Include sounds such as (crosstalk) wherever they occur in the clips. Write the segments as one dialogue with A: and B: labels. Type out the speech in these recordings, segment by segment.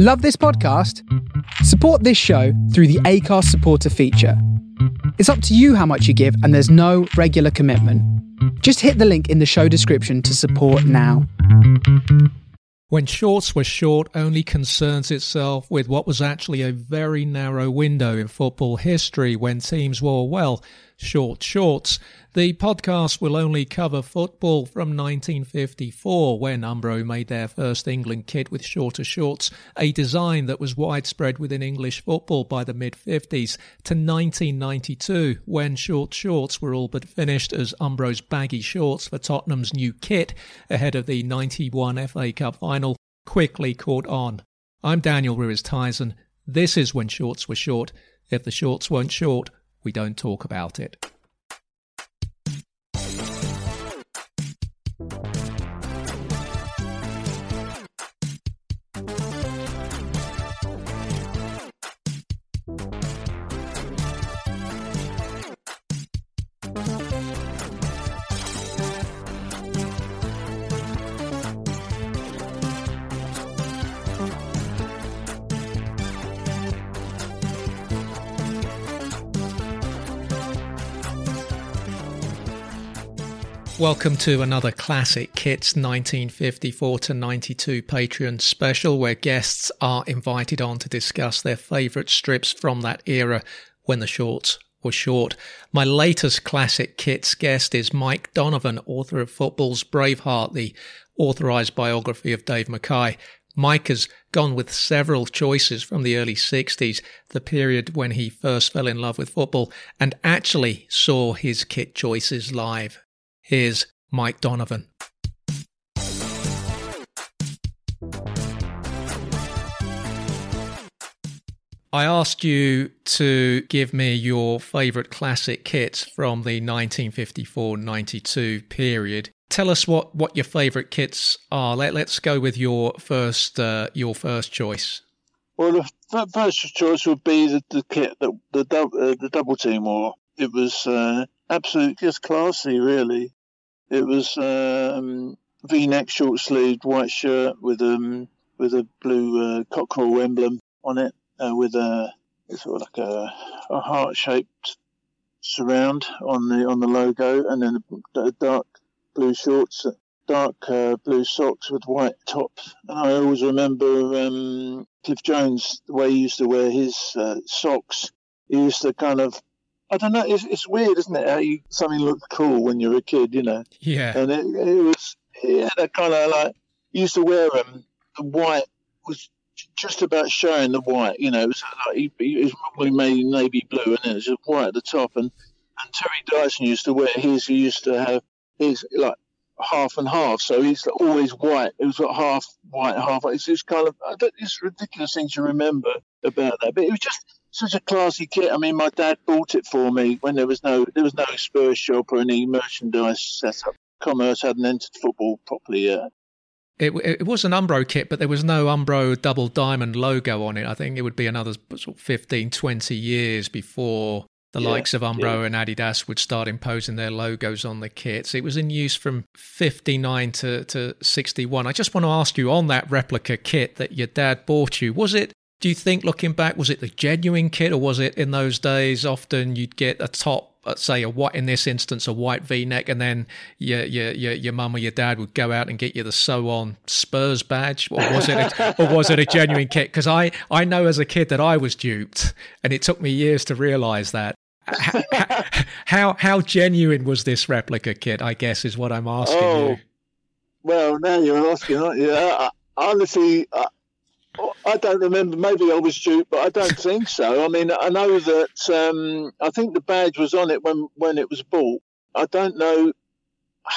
A: Love this podcast? Support this show through the Acast supporter feature. It's up to you how much you give, and there's no regular commitment. Just hit the link in the show description to support now.
B: When Shorts Were Short only concerns itself with what was actually a very narrow window in football history when teams wore, well, short shorts. The podcast will only cover football from 1954 when Umbro made their first England kit with shorter shorts, a design that was widespread within English football by the mid 50s, to 1992 when short shorts were all but finished as Umbro's baggy shorts for Tottenham's new kit ahead of the 91 FA Cup final quickly caught on. I'm Daniel Ruiz Tyson. This is when shorts were short. If the shorts weren't short, we don't talk about it. Welcome to another Classic Kits 1954 to 92 Patreon special where guests are invited on to discuss their favourite strips from that era when the shorts were short. My latest Classic Kits guest is Mike Donovan, author of Football's Braveheart, the authorised biography of Dave Mackay. Mike has gone with several choices from the early 60s, the period when he first fell in love with football, and actually saw his kit choices live. Here's Mike Donovan. I asked you to give me your favourite classic kits from the 1954-92 period. Tell us what, what your favourite kits are. Let, let's go with your first uh, your first choice.
C: Well, the first choice would be the, the kit that the uh, the double team wore. It was uh, absolutely just classy, really. It was um, V-neck, short-sleeved, white shirt with um with a blue uh, cockerel emblem on it, uh, with a sort of like a, a heart-shaped surround on the on the logo, and then a, dark blue shorts, dark uh, blue socks with white tops. And I always remember um, Cliff Jones the way he used to wear his uh, socks. He used to kind of I don't know. It's, it's weird, isn't it? How you, something looks cool when you're a kid, you know?
B: Yeah.
C: And it, it was, yeah, kind of like, used to wear them. The white was just about showing the white, you know. It was like, he, he was probably made navy blue and then it was just white at the top. And, and Terry Dyson used to wear his, he used to have his, like, half and half. So he's always white. It was like half white, half white. It's just kind of, it's ridiculous thing to remember about that. But it was just, such a classy kit. I mean, my dad bought it for me when there was no there was no Spurs shop or any merchandise set up. Commerce hadn't entered football properly yet.
B: It, it was an Umbro kit, but there was no Umbro double diamond logo on it. I think it would be another sort of 15, 20 years before the yeah, likes of Umbro yeah. and Adidas would start imposing their logos on the kits. It was in use from 59 to, to 61. I just want to ask you on that replica kit that your dad bought you, was it do you think, looking back, was it the genuine kit, or was it in those days often you'd get a top, let's say a white, in this instance, a white V-neck, and then your your your, your mum or your dad would go out and get you the sew-on Spurs badge, or was it a, or was it a genuine kit? Because I I know as a kid that I was duped, and it took me years to realise that. how, how how genuine was this replica kit? I guess is what I'm asking oh, you.
C: Well, now you're asking, aren't you? Uh, honestly, uh, I don't remember. Maybe I was duped, but I don't think so. I mean, I know that um, I think the badge was on it when when it was bought. I don't know. (sighs)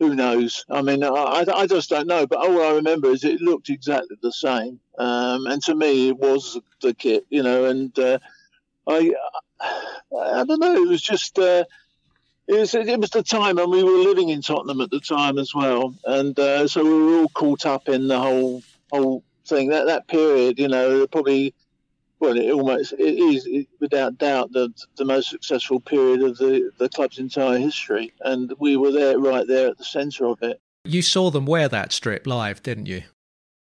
C: Who knows? I mean, I, I just don't know. But all I remember is it looked exactly the same. Um, and to me, it was the kit, you know. And uh, I, I don't know. It was just. Uh, it was, it was the time, and we were living in Tottenham at the time as well, and uh, so we were all caught up in the whole whole thing. That that period, you know, probably well, it almost it is it, without doubt the the most successful period of the the club's entire history, and we were there right there at the centre of it.
B: You saw them wear that strip live, didn't you?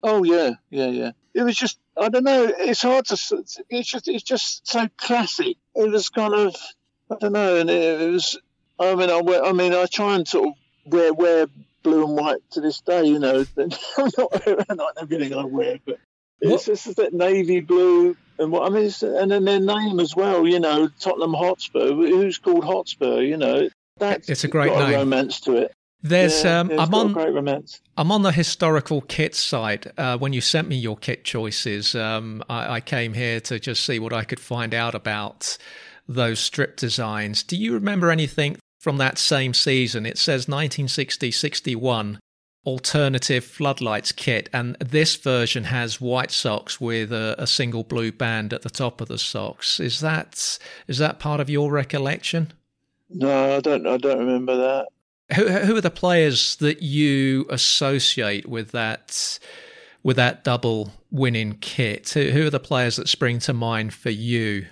C: Oh yeah, yeah, yeah. It was just I don't know. It's hard to. It's just it's just so classic. It was kind of I don't know, and it, it was. I mean, I, I mean, I try and sort of wear wear blue and white to this day. You know, (laughs) I'm not, not everything I wear, but it's just that navy blue and what I mean, and then their name as well. You know, Tottenham Hotspur. Who's called Hotspur? You know, that's
B: it's a great
C: got
B: name.
C: A romance to it.
B: There's
C: yeah,
B: um, I'm on
C: great romance.
B: I'm on the historical kit side. Uh, when you sent me your kit choices, um, I, I, came here to just see what I could find out about those strip designs. Do you remember anything from that same season? It says 1960-61 alternative floodlights kit, and this version has white socks with a, a single blue band at the top of the socks. Is that is that part of your recollection?
C: No, I don't. I don't remember that.
B: Who, who are the players that you associate with that with that double winning kit? Who, who are the players that spring to mind for you?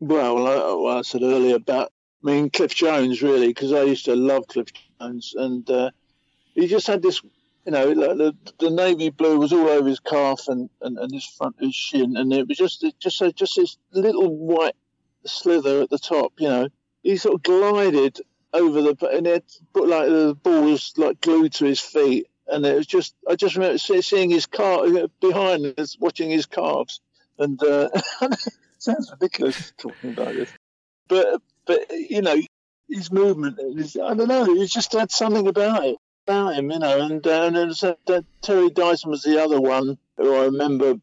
C: Well, like I said earlier about, I mean, Cliff Jones, really, because I used to love Cliff Jones, and uh, he just had this, you know, the, the navy blue was all over his calf and, and, and his front, his shin, and it was just just just this little white slither at the top, you know. He sort of glided over the and it put like the ball was like glued to his feet, and it was just I just remember seeing his car behind us, watching his calves, and uh, (laughs) sounds ridiculous talking about this, but but you know his movement, his, I don't know, he just had something about it about him, you know, and uh, and then Terry Dyson was the other one who I remember,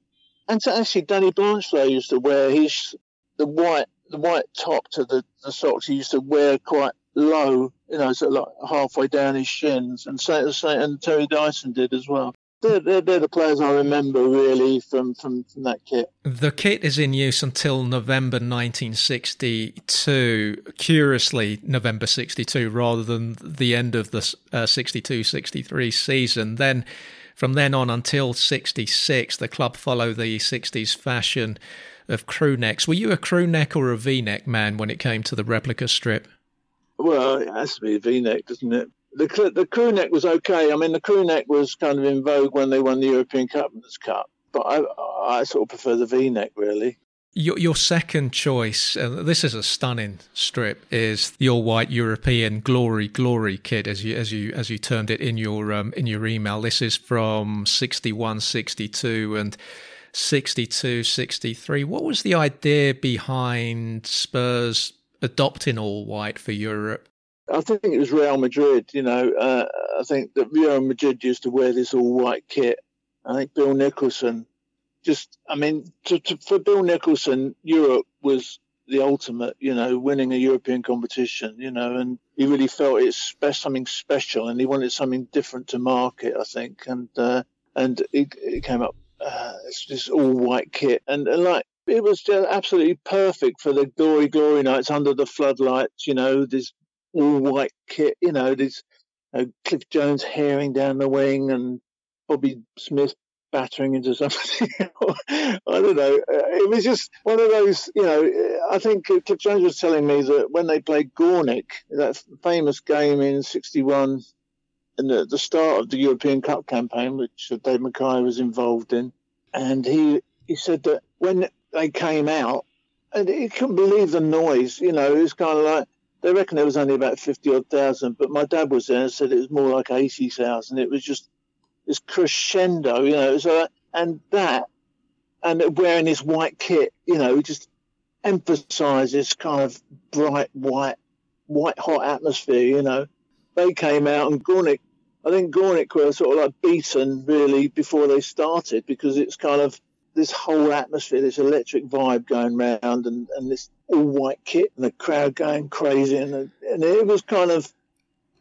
C: and so actually Danny Blanchflower used to wear his the white the white top to the, the socks he used to wear quite low, you know, sort of like halfway down his shins, and so, and Terry Dyson did as well. They're, they're, they're, the players I remember really from, from, from that kit.
B: The kit is in use until November 1962. Curiously, November 62 rather than the end of the uh, 62 63 season. Then, from then on until 66, the club follow the 60s fashion of crew necks. Were you a crew neck or a V neck man when it came to the replica strip?
C: Well, it has to be a V-neck, doesn't it? The the crew neck was okay. I mean, the crew neck was kind of in vogue when they won the European Captain's Cup, but I I sort of prefer the V-neck really.
B: Your, your second choice, uh, this is a stunning strip, is the all-white European Glory Glory kit, as you as you as you termed it in your um, in your email. This is from 61, 62 and 62, 63. What was the idea behind Spurs adopting all white for Europe?
C: I think it was Real Madrid. You know, uh, I think that Real Madrid used to wear this all white kit. I think Bill Nicholson, just, I mean, to, to, for Bill Nicholson, Europe was the ultimate, you know, winning a European competition, you know, and he really felt it's spe- something special and he wanted something different to market, I think. And, uh, and it, it came up, uh, it's this all white kit. And, and like, it was just absolutely perfect for the glory glory nights under the floodlights. You know, this all white kit. You know, this uh, Cliff Jones herring down the wing and Bobby Smith battering into something. (laughs) I don't know. Uh, it was just one of those. You know, I think Cliff Jones was telling me that when they played Gornik, that famous game in '61. And the, start of the European Cup campaign, which Dave Mackay was involved in, and he he said that when they came out, and you couldn't believe the noise. You know, it was kind of like they reckon there was only about fifty odd thousand, but my dad was there and said it was more like eighty thousand. It was just this crescendo, you know. So and that, and wearing this white kit, you know, just emphasises kind of bright white, white hot atmosphere. You know, they came out and Gornik. I think Gornik were sort of like beaten really before they started because it's kind of this whole atmosphere, this electric vibe going round, and, and this all white kit, and the crowd going crazy, and and it was kind of,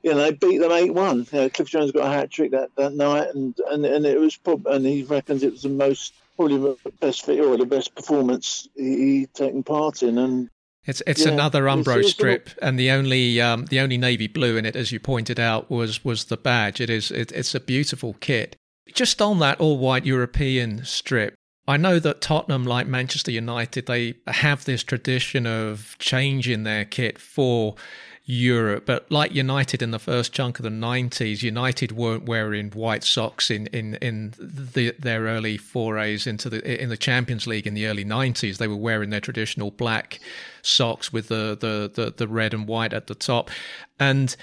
C: you know, they beat them eight one. You know, Cliff Jones got a hat trick that, that night, and, and and it was probably, and he reckons it was the most probably the best fit or the best performance he, he taken part in, and
B: it's it's yeah, another Umbro it's, it's strip, and the only um, the only navy blue in it, as you pointed out, was was the badge. It is it, it's a beautiful kit. Just on that all white European strip, I know that Tottenham, like Manchester United, they have this tradition of changing their kit for Europe. But like United in the first chunk of the 90s, United weren't wearing white socks in in in the, their early forays into the in the Champions League in the early 90s. They were wearing their traditional black socks with the the the, the red and white at the top, and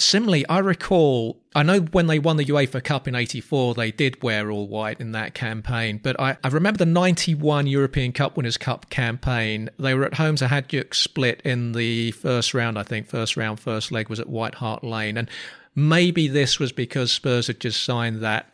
B: similarly, I recall, I know when they won the UEFA Cup in 84, they did wear all white in that campaign, but I, I remember the 91 European Cup Winners' Cup campaign. They were at home to Hajduk Split in the first round, I think. First round, first leg was at White Hart Lane. And maybe this was because Spurs had just signed that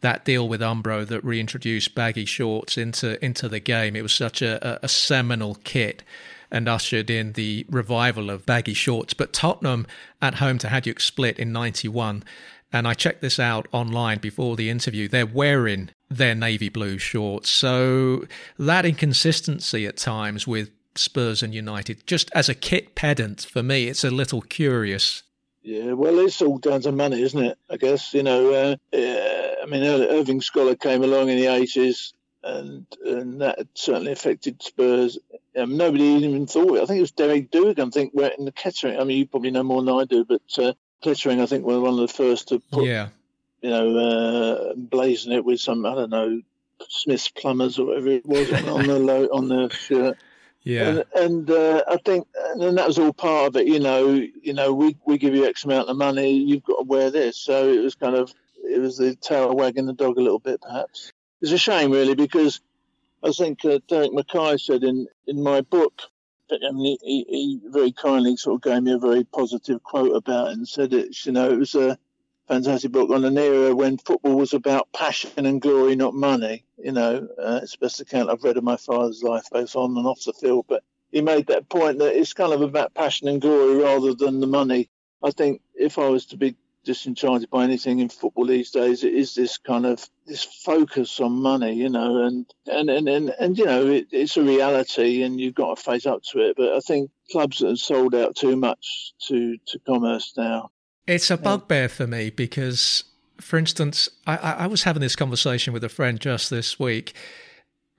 B: that deal with Umbro that reintroduced baggy shorts into into the game. It was such a, a, seminal kit and ushered in the revival of baggy shorts. But Tottenham at home to Hajduk Split in 91, and I checked this out online before the interview, they're wearing their navy blue shorts. So that inconsistency at times with Spurs and United, just as a kit pedant, for me, it's a little curious.
C: Yeah, well, it's all down to money, isn't it? I guess you know. Uh, I mean, Irving Scholar came along in the eighties, and and that certainly affected Spurs. Um, nobody even thought it. I think it was Derek Dougan. I think went in the Kettering. I mean, you probably know more than I do, but uh, Kettering, I think, were one of the first to put,
B: yeah.
C: you know, uh, blazing it with some, I don't know, Smith's Plumbers or whatever it was on the low, on the shirt.
B: Yeah,
C: and, and uh, I think, and that was all part of it. You know, you know, we we give you X amount of money, you've got to wear this. So it was kind of, it was the tail wagging the dog a little bit, perhaps. It's a shame, really, because I think uh, Derek Mackay said in, in my book, I mean, he, he, very kindly sort of gave me a very positive quote about it and said it's, you know, it was a fantastic book on an era when football was about passion and glory, not money. You know, uh, it's the best account I've read of my father's life, both on and off the field. But he made that point that it's kind of about passion and glory rather than the money. I think if I was to be disenchanted by anything in football these days. It is this kind of this focus on money, you know, and and and and, and you know it, it's a reality, and you've got to face up to it. But I think clubs have sold out too much to to commerce now.
B: It's a bugbear for me because, for instance, I, I was having this conversation with a friend just this week.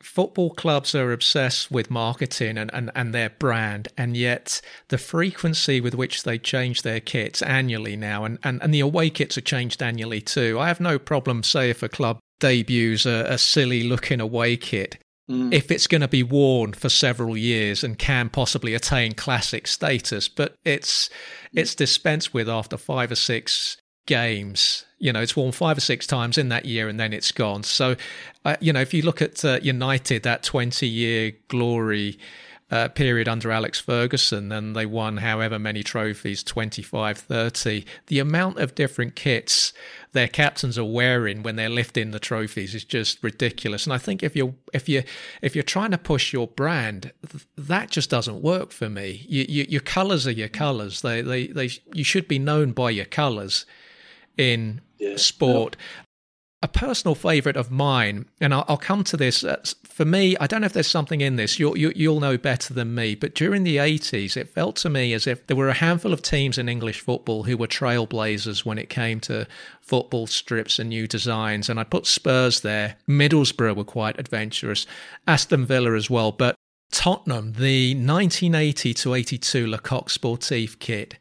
B: Football clubs are obsessed with marketing and, and, and their brand, and yet the frequency with which they change their kits annually now, and, and, and the away kits are changed annually too. I have no problem, say, if a club debuts a, a silly looking away kit, mm. if it's going to be worn for several years and can possibly attain classic status, but it's it's dispensed with after five or six games. You know, it's worn five or six times in that year and then it's gone. So, uh, you know, if you look at uh, United, that 20 year glory uh, period under Alex Ferguson, and they won however many trophies 25, 30. The amount of different kits their captains are wearing when they're lifting the trophies is just ridiculous. And I think if you're if you if you're trying to push your brand, that just doesn't work for me. You, you, your colours are your colours. They, they they you should be known by your colours in yeah. sport. A personal favourite of mine, and I'll, I'll, come to this. Uh, for me, I don't know if there's something in this. You'll, you, will know better than me. But during the 80s, it felt to me as if there were a handful of teams in English football who were trailblazers when it came to football strips and new designs. And I put Spurs there. Middlesbrough were quite adventurous. Aston Villa as well. But Tottenham, the 1980 to 82 Le Coq Sportif kit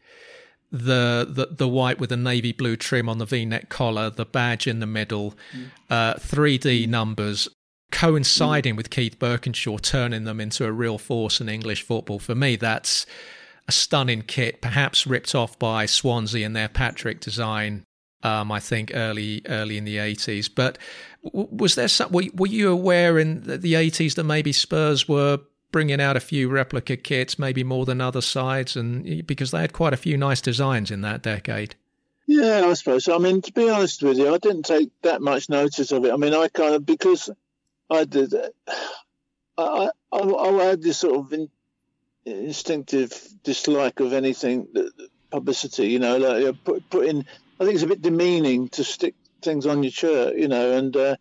B: the, the the white with a navy blue trim on the V-neck collar, the badge in the middle, mm. uh, 3D numbers coinciding mm. with Keith Burkinshaw, turning them into a real force in English football. For me, that's a stunning kit, perhaps ripped off by Swansea and their Patrick design. Um, I think early early in the 80s. But was there some? Were, were you aware in the 80s that maybe Spurs were bringing out a few replica kits, maybe more than other sides, and because they had quite a few nice designs in that decade.
C: Yeah, I suppose. I mean, to be honest with you, I didn't take that much notice of it. I mean, I kind of because I did. I I, I had this sort of in, instinctive dislike of anything publicity. You know, like put, put. I think it's a bit demeaning to stick things on your shirt. You know, and uh,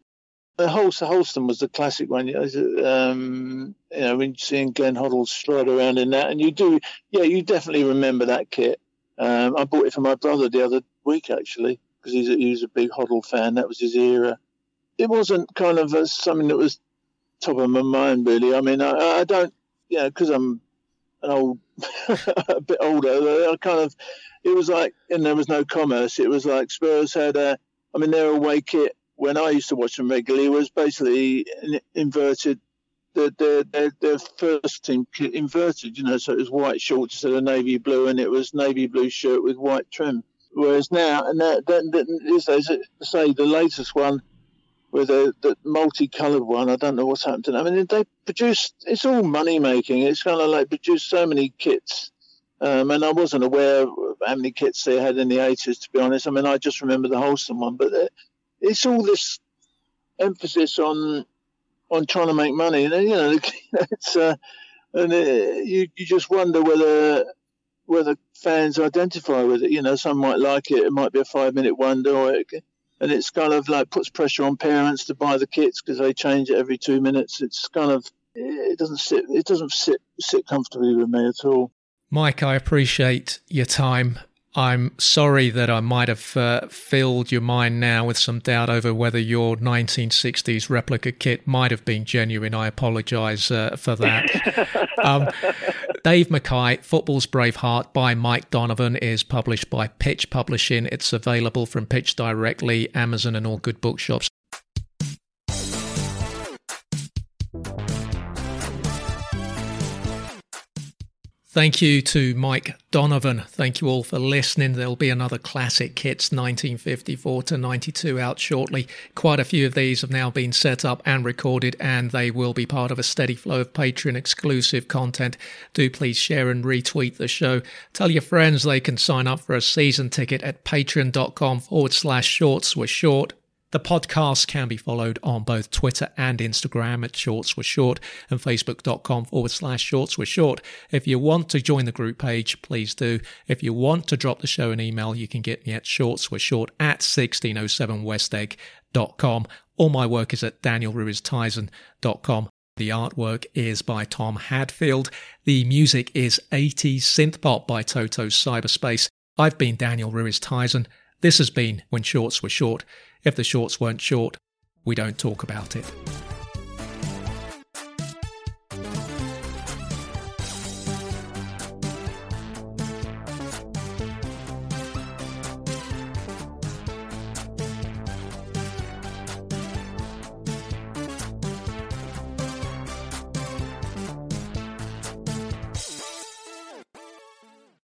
C: Holsten, Holsten was the classic one. Um, you know, when seeing Glenn Hoddle stride around in that, and you do, yeah, you definitely remember that kit. Um, I bought it for my brother the other week actually because he's a, he was a big Hoddle fan. That was his era. It wasn't kind of a, something that was top of my mind really. I mean, I, I don't, you know, because I'm an old, (laughs) a bit older, I kind of, it was like, and there was no commerce. It was like Spurs had a, I mean, their away kit when I used to watch them regularly was basically inverted. The the their, their first team inverted, you know, so it was white shorts instead of navy blue, and it was navy blue shirt with white trim. Whereas now, and that, that, that say the latest one with the, the multicoloured one. I don't know what's happened to them. I mean, they produce. It's all money making. It's kind of like produce so many kits, um, and I wasn't aware of how many kits they had in the eighties. To be honest, I mean, I just remember the Holsten one, but it's all this emphasis on on trying to make money, and you know, (laughs) it's uh, and it, you you just wonder whether whether fans identify with it. You know, some might like it. It might be a five minute wonder, or it, and it's kind of like puts pressure on parents to buy the kits because they change it every two minutes. It's kind of it doesn't sit it doesn't sit sit comfortably with me at all.
B: Mike, I appreciate your time. I'm sorry that I might have uh, filled your mind now with some doubt over whether your 1960s replica kit might have been genuine. I apologise uh, for that. (laughs) um, Dave Mackay, Football's Braveheart by Mike Donovan is published by Pitch Publishing. It's available from Pitch directly, Amazon, and all good bookshops. Thank you to Mike Donovan. Thank you all for listening. There'll be another Classic Kits 1954 to 92 out shortly. Quite a few of these have now been set up and recorded, and they will be part of a steady flow of Patreon exclusive content. Do please share and retweet the show. Tell your friends they can sign up for a season ticket at patreon.com forward slash shorts were short. The podcast can be followed on both Twitter and Instagram at Shorts Were Short and Facebook.com forward slash Shorts Were Short. If you want to join the group page, please do. If you want to drop the show an email, you can get me at Shorts Were Short at 1607westegg.com. All my work is at danielruiztyson.com. The artwork is by Tom Hadfield. The music is 80s synth pop by Toto Cyberspace. I've been Daniel Ruiz Tyson. This has been When Shorts Were Short. If the shorts weren't short, we don't talk about it.